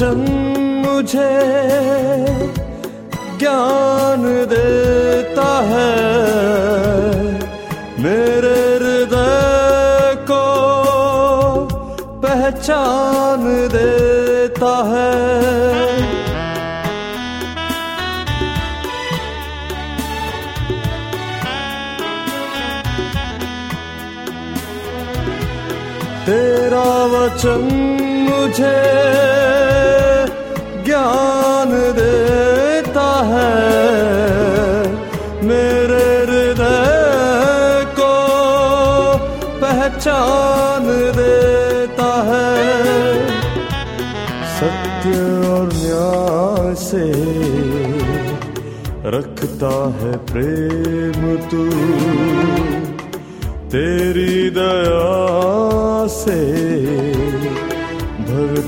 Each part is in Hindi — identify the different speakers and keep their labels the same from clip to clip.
Speaker 1: वचन मुझे ज्ञान देता है। मेरे हृदय को पहचान तेरा वचन मुझे ज्ञान देता है। मेरे हृदय को पहचान देता है। सत्य और न्याय से रखता है प्रेम तू। तेरी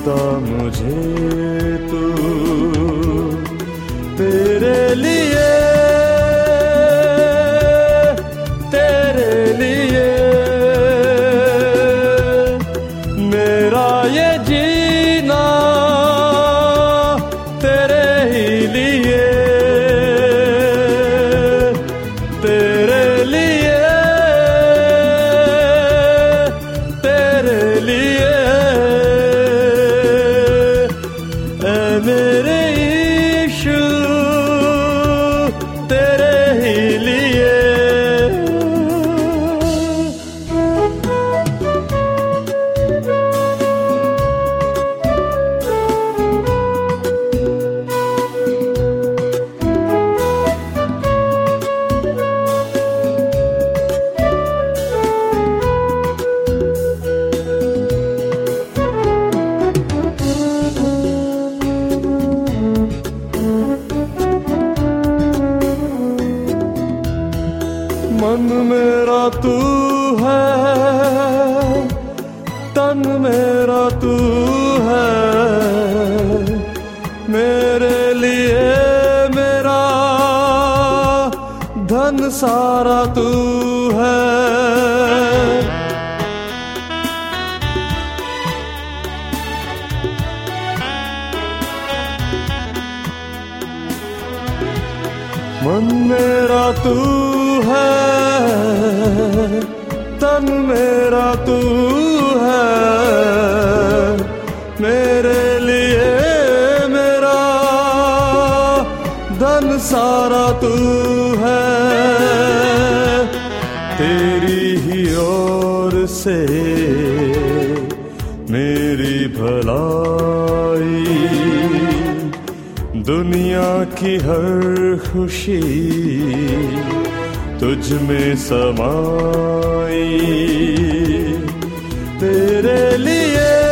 Speaker 1: भरता मुझे तू। तेरे लिए तेरे लिए मेरा ये जीना तेरे ही लिए। तन मेरा तू है। मेरे लिए मेरा धन सारा तू है। मन मेरा तू है, तन मेरा तू दुनिया की हर खुशी तुझ में समाई। तेरे लिए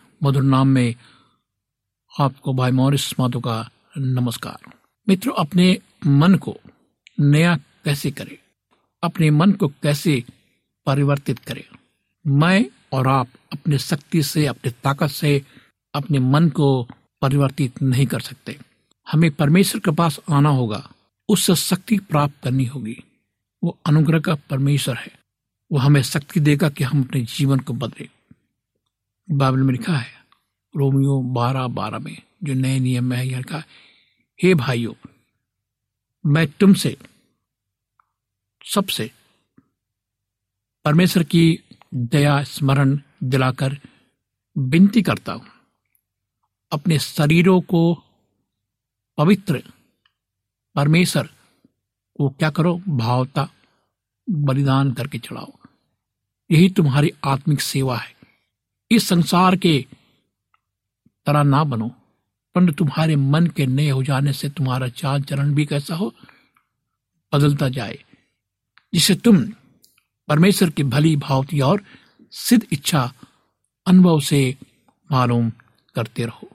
Speaker 2: मधुर नाम में आपको भाई मॉरिस माधो का नमस्कार। मित्रों, अपने मन को नया कैसे करें? अपने मन को कैसे परिवर्तित करें? मैं और आप अपने शक्ति से, अपने ताकत से, अपने मन को परिवर्तित नहीं कर सकते। हमें परमेश्वर के पास आना होगा। उससे शक्ति प्राप्त करनी होगी। वो अनुग्रह का परमेश्वर है। वो हमें शक्ति देगा कि हम अपने जीवन को बदले। बाइबल में लिखा है, रोमियो बारह बारह में, जो नए नियम में है, यह लिखा हे भाइयों, मैं तुमसे, सबसे परमेश्वर की दया, स्मरण दिलाकर विनती करता हूँ, अपने शरीरों को पवित्र, परमेश्वर को क्या करो, भावता, बलिदान करके चढ़ाओ। यही तुम्हारी आत्मिक सेवा है। इस संसार के तरह ना बनो। परंतु तुम्हारे मन के नए हो जाने से तुम्हारा चाल चरण भी कैसा हो? बदलता जाए। जिससे तुम परमेश्वर की भली भावती और सिद्ध इच्छा अनुभव से मालूम करते रहो।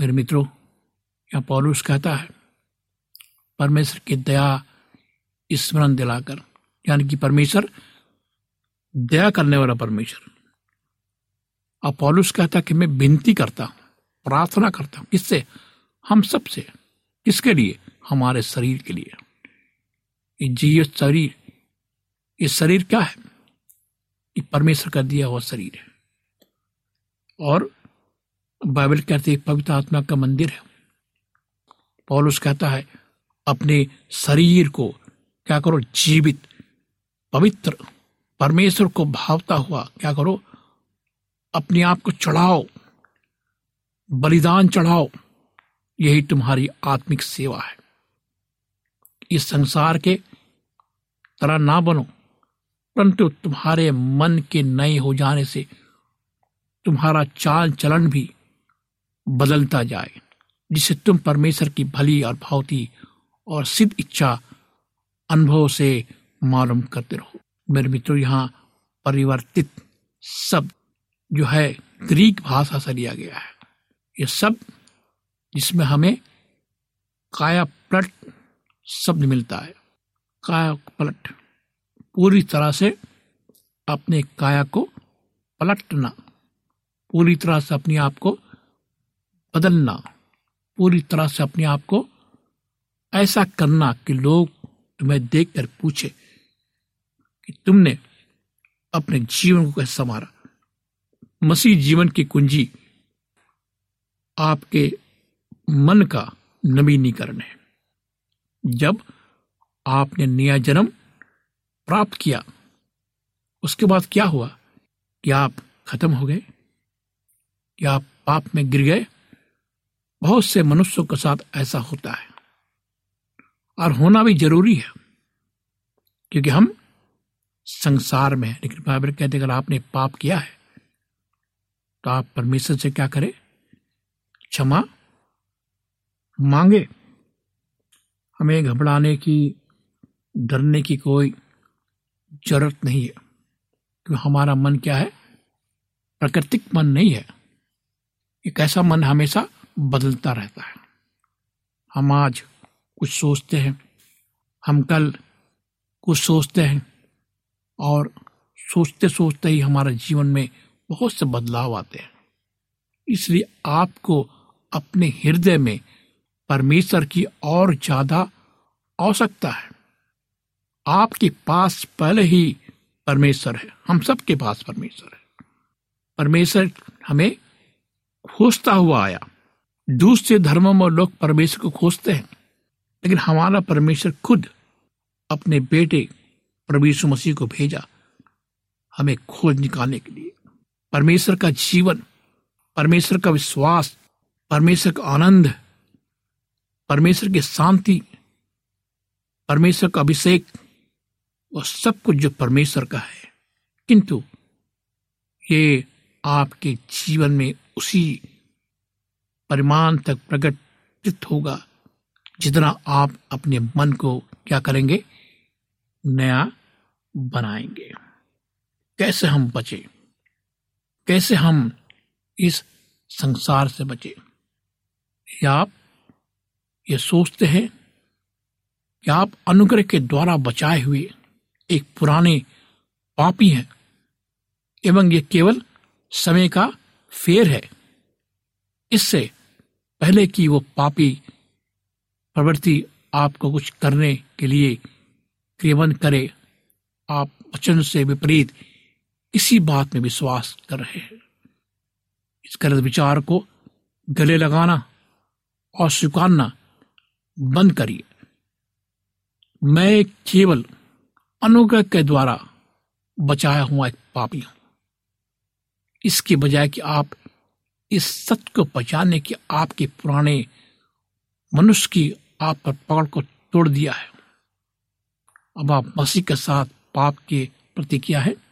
Speaker 2: मेरे मित्रों, यहाँ पौलुस कहता है, परमेश्वर की दया स्मरण दिलाकर, यानी कि परमेश्वर दया करने वाला परमेश्वर। और पौलुस कहता कि मैं विनती करता हूँ, प्रार्थना करता हूँ किससे हम सबसे किसके लिए, हमारे शरीर के लिए। ये जीवित शरीर, ये शरीर क्या है? ये परमेश्वर का दिया हुआ शरीर है। और बाइबल कहते हैं पवित्र आत्मा का मंदिर है। पौलुस कहता है, अपने शरीर को, क्या करो, जीवित, पवित्र, परमेश्वर को भावता हुआ, क्या करो अपने आप को चढ़ाओ, बलिदान चढ़ाओ, यही तुम्हारी आत्मिक सेवा है। इस संसार के तरह ना बनो, परंतु तुम्हारे मन के नए हो जाने से तुम्हारा चाल चलन भी बदलता जाए, जिससे तुम परमेश्वर की भली और भावती और सिद्ध इच्छा अनुभव से मालूम करते रहो। मेरे मित्रों, यहाँ परिवर्तित शब्द जो है, ग्रीक भाषा से लिया गया है। ये सब जिसमें हमें काया पलट शब्द मिलता है। काया पलट, पूरी तरह से अपने काया को पलटना, पूरी तरह से अपने आप को बदलना, पूरी तरह से अपने आप को ऐसा करना कि लोग तुम्हें देखकर पूछे कि तुमने अपने जीवन को कैसे संवारा। मसीह जीवन की कुंजी आपके मन का नवीनीकरण है। जब आपने नया जन्म प्राप्त किया, उसके बाद क्या हुआ? कि आप खत्म हो गए? कि आप पाप में गिर गए? बहुत से मनुष्यों के साथ ऐसा होता है। और होना भी ज़रूरी है, क्योंकि हम संसार में लेकिन बाइबल कहते अगर आपने पाप किया है तो आप परमेश्वर से क्या करें? क्षमा मांगे। हमें घबराने की, डरने की कोई ज़रूरत नहीं है। क्योंकि हमारा मन क्या है? प्राकृतिक मन नहीं है। एक ऐसा मन हमेशा बदलता रहता है। हम आज कुछ सोचते हैं। हम कल कुछ सोचते हैं। और सोचते सोचते ही हमारे जीवन में बहुत से बदलाव आते हैं। इसलिए आपको अपने हृदय में परमेश्वर की और ज़्यादा आवश्यकता है। आपके पास पहले ही परमेश्वर है। हम सबके पास परमेश्वर है। परमेश्वर हमें खोजता हुआ आया। दूसरे धर्मों में लोग परमेश्वर को खोजते हैं, लेकिन हमारा परमेश्वर खुद अपने बेटे प्रभु मसीह को भेजा हमें खोज निकालने के लिए। परमेश्वर का जीवन, परमेश्वर का विश्वास, परमेश्वर का आनंद, परमेश्वर की शांति, परमेश्वर का अभिषेक वह सब कुछ जो परमेश्वर का है। किंतु ये आपके जीवन में उसी परिमाण तक प्रकटित होगा जितना आप अपने मन को क्या करेंगे? नया बनाएँगे। कैसे हम बचे? कैसे हम इस संसार से बचे? या आप ये सोचते हैं? कि आप अनुग्रह के द्वारा बचाए हुए एक पुराने पापी हैं? एवं ये केवल समय का फेर है। इससे पहले कि वो पापी प्रवृत्ति आपको कुछ करने के लिए क्रियवन करे, आप वचन से विपरीत इसी बात में विश्वास कर रहे हैं। इस गलत विचार को गले लगाना और स्वीकारना बंद करिए। मैं केवल अनुग्रह के द्वारा बचाया हुआ एक पापी हूँ। इसके बजाय कि आप इस सत्य को पहचानने की आपके पुराने मनुष्य की आप पर पकड़ को तोड़ दिया है। अब आप मसीह के साथ पाप के प्रति किया है?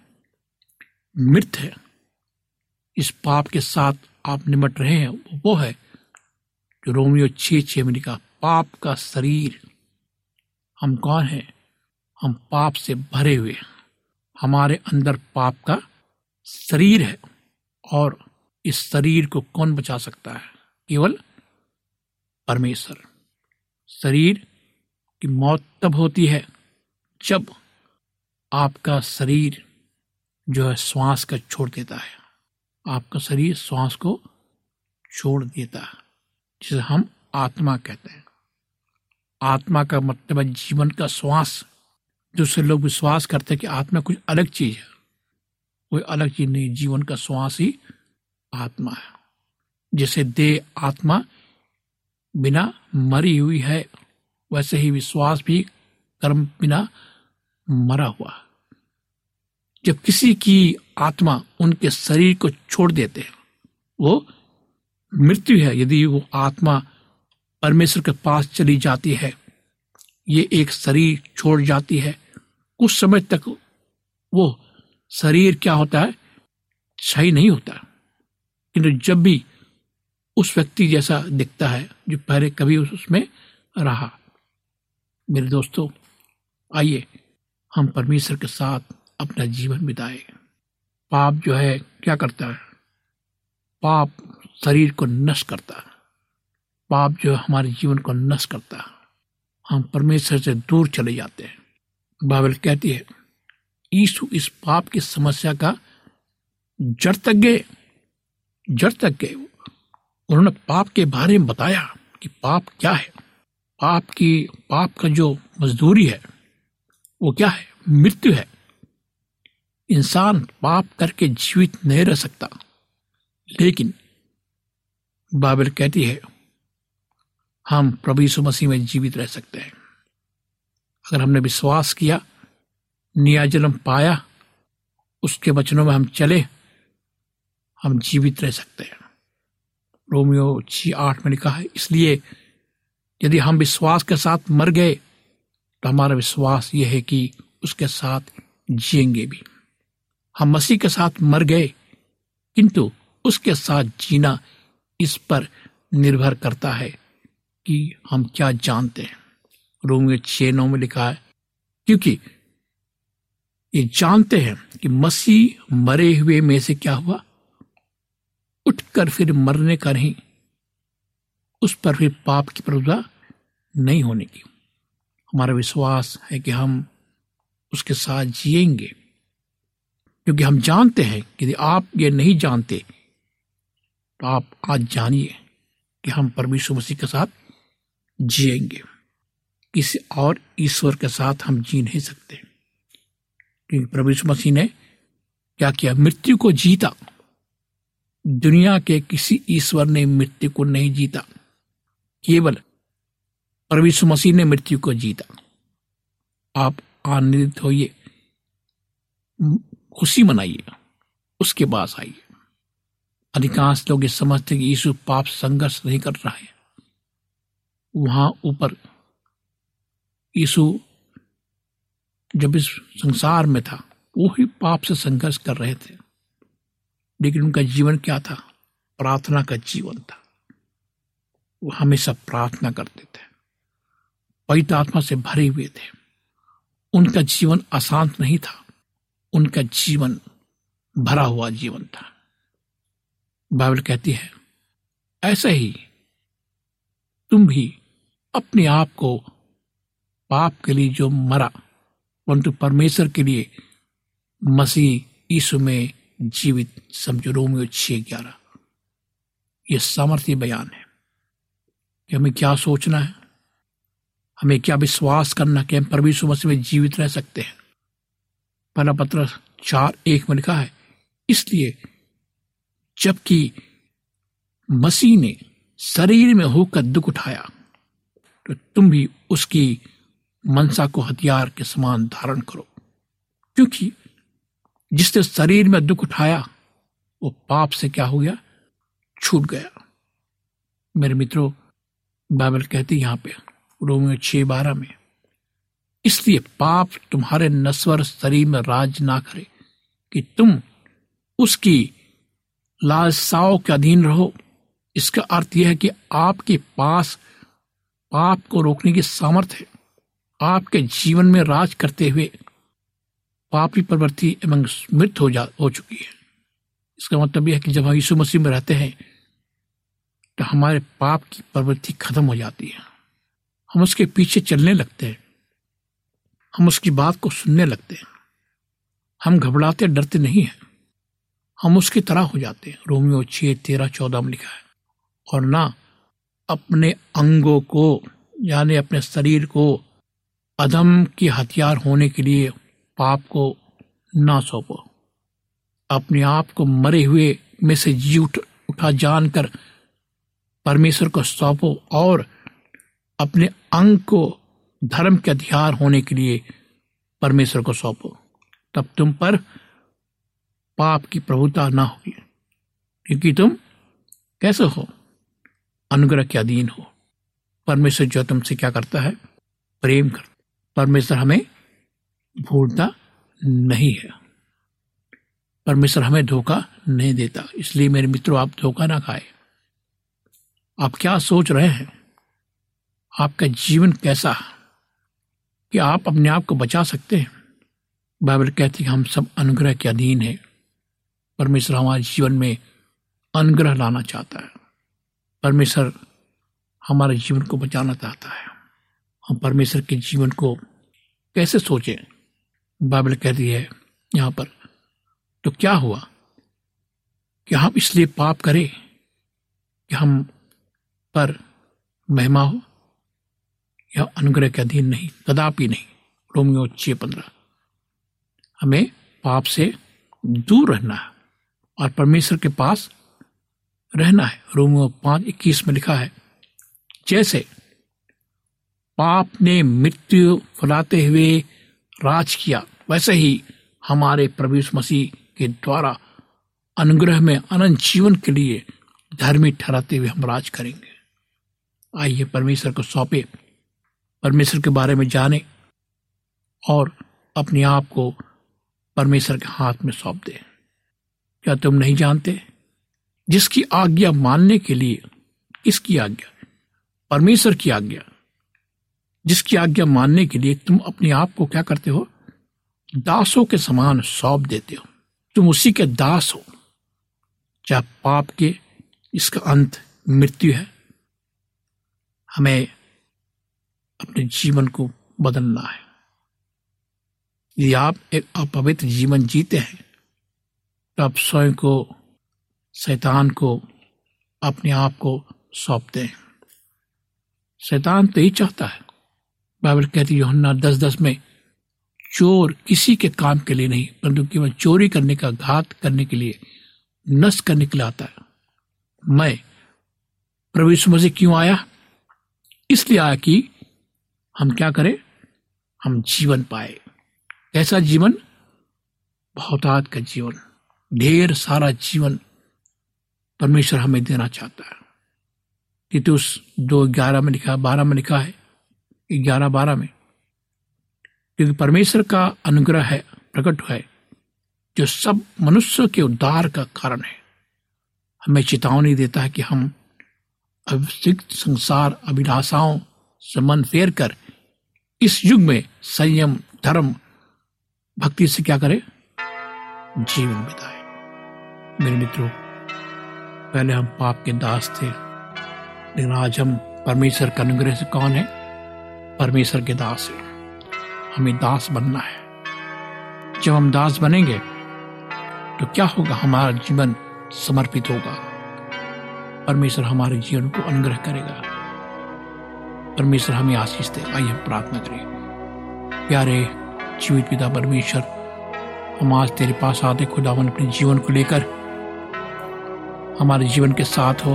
Speaker 2: मृत है। इस पाप के साथ आप निमट रहे हैं, वो है जो रोमियो छे छे में लिखा पाप का शरीर। हम कौन है? हम पाप से भरे हुए हैं। हमारे अंदर पाप का शरीर है और इस शरीर को कौन बचा सकता है? केवल परमेश्वर। शरीर की मौत तब होती है जब आपका शरीर जो है श्वास का छोड़ देता है। आपका शरीर श्वास को छोड़ देता है, जिसे हम आत्मा कहते हैं। आत्मा का मतलब है जीवन का श्वास। दूसरे लोग विश्वास करते हैं कि आत्मा कुछ अलग चीज़ है। कोई अलग चीज़ नहीं, जीवन का श्वास ही आत्मा है, जैसे देह आत्मा। बिना मरी हुई है, वैसे ही विश्वास भी कर्म बिना मरा हुआ है। जब किसी की आत्मा उनके शरीर को छोड़ देते हैं, वो मृत्यु है। यदि वो आत्मा परमेश्वर के पास चली जाती है, ये एक शरीर छोड़ जाती है कुछ समय तक वो शरीर क्या होता है? सही नहीं होता। किंतु जब भी उस व्यक्ति जैसा दिखता है, जो पहले कभी उसमें रहा। मेरे दोस्तों, आइए, हम परमेश्वर के साथ अपना जीवन बिताए। पाप जो है, क्या करता है? पाप शरीर को नष्ट करता है। पाप जो है, हमारे जीवन को नष्ट करता है। हम परमेश्वर से दूर चले जाते हैं। बाइबल कहती है, यीशु इस पाप की समस्या का जड़ तक गए, जड़ तक गए। उन्होंने पाप के बारे में बताया कि पाप क्या है। पाप की, पाप का जो मजदूरी है, वो क्या है? मृत्यु है। इंसान पाप करके जीवित नहीं रह सकता। लेकिन बाइबल कहती है, हम प्रभु यीशु मसीह में जीवित रह सकते हैं। अगर हमने विश्वास किया नया जन्म पाया, उसके वचनों में हम चले, हम जीवित रह सकते हैं। रोमियो छी आठ में लिखा है, इसलिए यदि हम विश्वास के साथ मर गए तो हमारा विश्वास यह है कि उसके साथ जिएँगे भी। हम मसीह के साथ मर गए, किंतु उसके साथ जीना इस पर निर्भर करता है कि हम क्या जानते हैं। रोमियो छह नौ में लिखा है, क्योंकि ये जानते हैं कि मसीह मरे हुए में से क्या हुआ। उठकर फिर मरने का नहीं, उस पर फिर पाप की प्रभुता नहीं होने की। हमारा विश्वास है कि हम उसके साथ जिएँगे। क्योंकि हम जानते हैं कि यदि आप ये नहीं जानते तो आप आज जानिए कि हम परमेश्वर मसीह के साथ जिएँगे। किसी और ईश्वर के साथ हम जी नहीं सकते। क्योंकि परमेश्वर मसीह ने क्या किया? मृत्यु को जीता। दुनिया के किसी ईश्वर ने मृत्यु को नहीं जीता। केवल परमेश्वर मसीह ने मृत्यु को जीता। आप आनंदित होइए। खुशी मनाइए, उसके पास आइए। अधिकांश लोग ये समझते कि यीशु पाप संघर्ष नहीं कर रहा है। वहाँ ऊपर यीशु जब इस संसार में था, वो ही पाप से संघर्ष कर रहे थे। लेकिन उनका जीवन क्या था? प्रार्थना का जीवन था। वो हमेशा प्रार्थना करते थे। पवित्र आत्मा से भरे हुए थे। उनका जीवन अशांत नहीं था। उनका जीवन, भरा हुआ जीवन था। बाइबल कहती है, ऐसा ही तुम भी अपने आप को पाप के लिए जो मरा, परंतु परमेश्वर के लिए मसीह यीशु में जीवित, समझो रोमियो छह ग्यारह। यह सामर्थ्य बयान है कि हमें क्या सोचना है? हमें क्या विश्वास करना कि हम परमेश्वर मसीह में जीवित रह सकते हैं? पहला पत्र चार एक में लिखा है, इसलिए जबकि मसीह ने शरीर में होकर दुख उठाया तो तुम भी उसकी मनसा को हथियार के समान धारण करो। क्योंकि जिसने शरीर में दुख उठाया, वो पाप से क्या हो गया? छूट गया। मेरे मित्रों, बाइबल कहती यहाँ पे, रोमियो छह बारह में इसलिए पाप तुम्हारे नस्वर शरीर में राज ना करे कि तुम उसकी लालसाओं के अधीन रहो। इसका अर्थ यह है कि आपके पास पाप को रोकने की सामर्थ्य है। आपके जीवन में राज करते हुए पापी प्रवृत्ति एवं स्मृत हो जा, हो चुकी है। इसका मतलब यह है कि जब हम यीशु मसीह में रहते हैं तो हमारे पाप की प्रवृत्ति खत्म हो जाती है। हम उसके पीछे चलने लगते हैं। हम उसकी बात को सुनने लगते हैं। हम घबराते, डरते नहीं हैं। हम उसकी तरह हो जाते हैं। रोमियो छह, तेरह, चौदह में लिखा है। और ना अपने अंगों को, यानी अपने शरीर को अधम की हथियार होने के लिए पाप को ना सौंपो। अपने आप को मरे हुए में से जी उठ, उठा जानकर परमेश्वर को सौंपो और अपने अंग को धर्म के हथियार होने के लिए परमेश्वर को सौंपो, तब तुम पर पाप की प्रभुता ना होगी। क्योंकि तुम कैसे हो? अनुग्रह के अधीन हो। परमेश्वर जो तुमसे क्या करता है? प्रेम कर परमेश्वर हमें भूलता नहीं है। परमेश्वर हमें धोखा नहीं देता। इसलिए मेरे मित्रों, आप धोखा ना खाए। आप क्या सोच रहे हैं? आपका जीवन कैसा है? कि आप अपने आप को बचा सकते हैं। बाइबल कहती है हम सब अनुग्रह के अधीन है। परमेश्वर हमारे जीवन में अनुग्रह लाना चाहता है। परमेश्वर हमारे जीवन को बचाना चाहता है। हम परमेश्वर के जीवन को कैसे सोचें? बाइबल कहती है यहाँ पर तो क्या हुआ? कि हम इसलिए पाप करें कि हम पर महिमा हो? या अनुग्रह के अधीन नहीं, कदापि नहीं। रोमियो छः पंद्रह। हमें पाप से दूर रहना है और परमेश्वर के पास रहना है। रोमियो पाँच इक्कीस में लिखा है, जैसे पाप ने मृत्यु फैलाते हुए राज किया, वैसे ही हमारे प्रभु मसीह के द्वारा अनुग्रह में अनंत जीवन के लिए धर्मी ठहराते हुए हम राज करेंगे। आइए परमेश्वर को सौंपे। परमेश्वर के बारे में जाने और अपने आप को परमेश्वर के हाथ में सौंप दे। क्या तुम नहीं जानते? जिसकी आज्ञा मानने के लिए किसकी आज्ञा? परमेश्वर की आज्ञा। जिसकी आज्ञा मानने के लिए तुम अपने आप को क्या करते हो? दासों के समान सौंप देते हो। तुम उसी के दास हो। चाहे पाप के इसका अंत मृत्यु है? हमें अपने जीवन को बदलना है। यदि आप एक अपवित्र जीवन जीते हैं तो आप स्वयं को, शैतान को, अपने आप को सौंपते हैं। शैतान तो ही चाहता है। बाइबल कहती योहन्ना दस दस में, चोर किसी के काम के लिए नहीं, परंतु केवल चोरी करने का घात करने के लिए, नष्ट करने के लिए आता है। मैं प्रभु मसीह क्यों आया? इसलिए आया कि हम क्या करें? हम जीवन पाए। कैसा जीवन बहुतात का जीवन। ढेर सारा जीवन परमेश्वर हमें देना चाहता है। तितुस दो ग्यारह में लिखा, बारह में लिखा है ग्यारह बारह में, क्योंकि परमेश्वर का अनुग्रह है, प्रकट है, जो सब मनुष्य के उद्धार का कारण है। हमें चेतावनी देता है कि हम अभिषिक्त संसार, अभिलाषाओं से मन फेर कर इस युग में संयम, धर्म, भक्ति से क्या करें? जीवन बिताए। मेरे मित्रों, पहले हम पाप के दास थे, लेकिन आज हम परमेश्वर का अनुग्रह से कौन है? परमेश्वर के दास है। हमें दास बनना है। जब हम दास बनेंगे तो क्या होगा? हमारा जीवन समर्पित होगा। परमेश्वर हमारे जीवन को अनुग्रह करेगा। परमेश्वर, हमें आशीष दे। आइए हम प्रार्थना करें। प्यारे जीवित पिता परमेश्वर, हम आज तेरे पास आते खुदावन, अपने जीवन को लेकर। हमारे जीवन के साथ हो।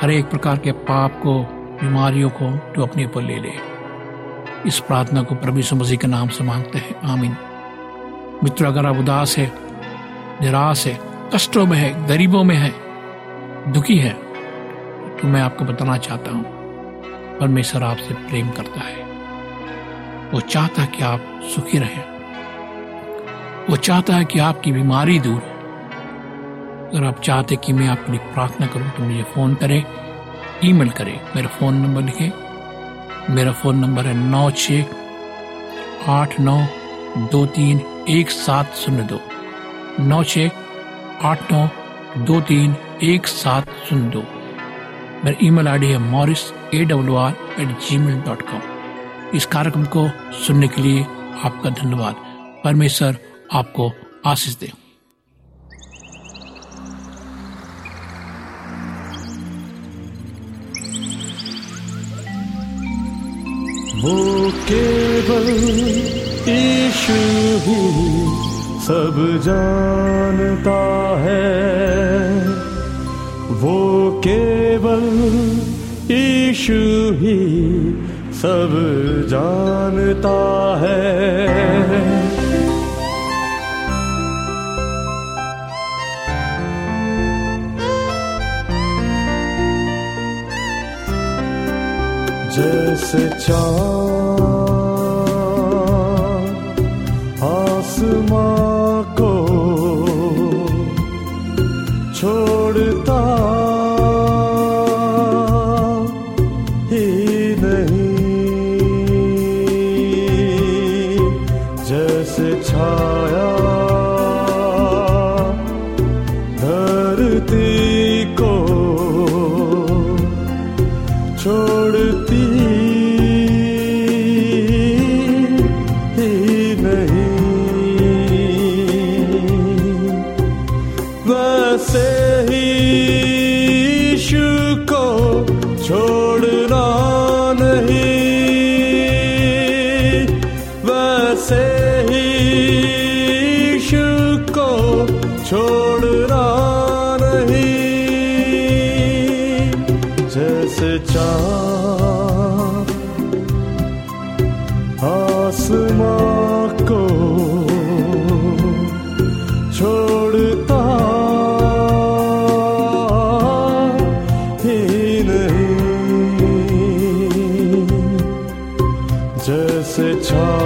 Speaker 2: हर एक प्रकार के पाप को, बीमारियों को तो अपने ऊपर ले ले। इस प्रार्थना को परमेश्वर मसीह के नाम से मांगते हैं। आमीन। मित्र, अगर आप उदास है, निराश है, कष्टों में है, गरीबों में है, दुखी है तो मैं आपको बताना चाहता हूँ परमेश्वर आपसे प्रेम करता है। वो चाहता है कि आप सुखी रहें। वो चाहता है कि आपकी बीमारी दूर हो। अगर आप चाहते कि मैं आपके लिए प्रार्थना करूँ तो मुझे फ़ोन करें, ईमेल करें। मेरा फ़ोन नंबर लिखें। मेरा फ़ोन नंबर है नौ छ आठ नौ दो तीन एक सात शून्य दो। नौ छ आठ नौ दो तीन एक सात शून्य दो। मेरा ईमेल आईडी है Morris A W R at gmail dot com इस कार्यक्रम को सुनने के लिए आपका धन्यवाद। परमेश्वर आपको आशीष दे।
Speaker 1: वो केवल ईशु ही सब जानता है। वो केवल ईशु ही सब जानता है। जैसे चाँद जैसे छाया जैसे